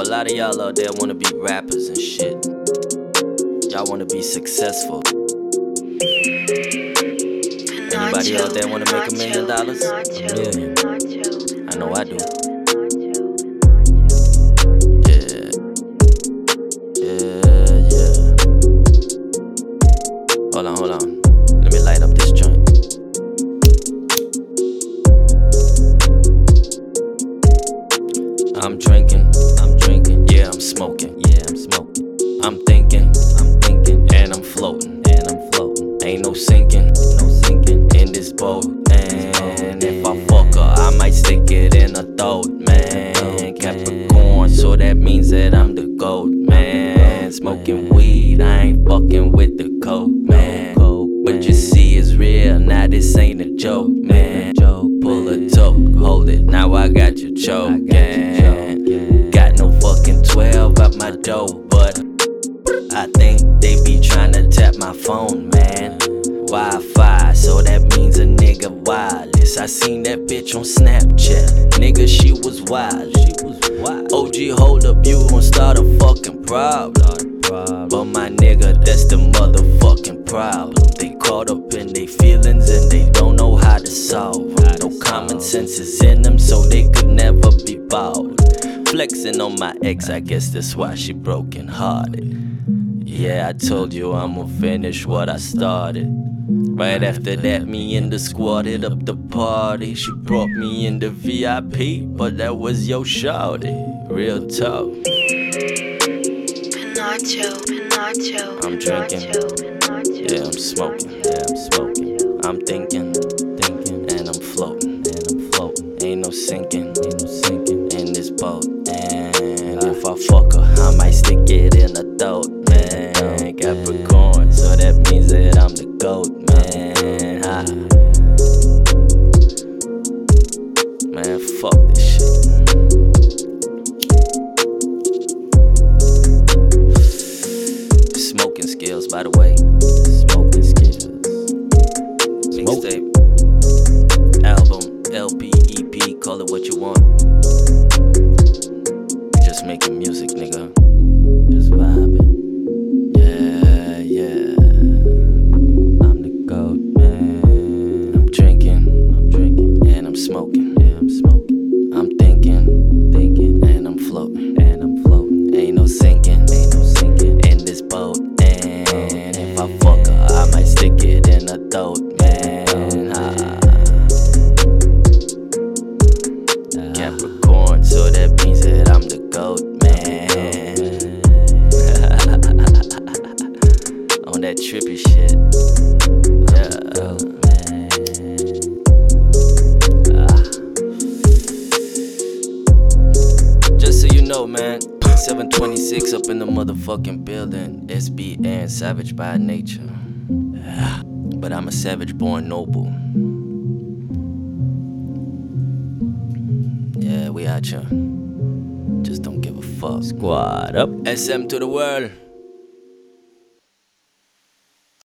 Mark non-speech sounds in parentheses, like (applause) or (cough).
a lot of y'all out there wanna be rappers and shit. Y'all wanna be successful. Anybody out there wanna make a million dollars? A million. I know I do. Yeah. Yeah, yeah. Hold on, hold on. I ain't fucking with the coke, man. But you see, it's real, now this ain't a joke, man. Pull a toke, hold it, now I got you choking. Got no fucking 12 out my door, but I think they be trying to tap my phone, man. Wi Fi, so that means a nigga wireless. I seen that bitch on Snapchat. Nigga, she was wild. She was wild. OG, hold up, you gon' start a fucking problem. Nigga, that's the motherfucking problem. They caught up in their feelings and they don't know how to solve. 'em. No common sense is in them, so they could never be bought. Flexing on my ex, I guess that's why she broken hearted. Yeah, I told you I'ma finish what I started. Right after that, me and the squad hit up the party. She brought me in the VIP, but that was yo shawty. Real talk. Pinacho, Pinacho, I'm drinking. Pinacho, Yeah, I'm smoking. Yeah, I'm smoking. I'm thinking, thinking, and I'm floating, and I'm floating. Ain't no sinking, ain't no sinking in this boat. And if I fuck her, I might stick it in her throat, man. Capricorn, so that means that I'm the goat, man. Ha. Man, fuck this shit. By the way. Smoking skills. Mixtape, album, LP, EP, call it what you want. Just making music, nigga. Just vibing. Yeah, yeah. I'm the goat, man. I'm drinking, I'm drinking, and I'm smoking, throat, man. Ah. Capricorn, so that means that I'm the goat, man. (laughs) On that trippy shit. Yeah. Ah. Just so you know, man, 726 up in the motherfucking building. SB and savage by nature. But I'm a savage born noble. Yeah, we at ya. Just don't give a fuck. Squad up. SM to the world.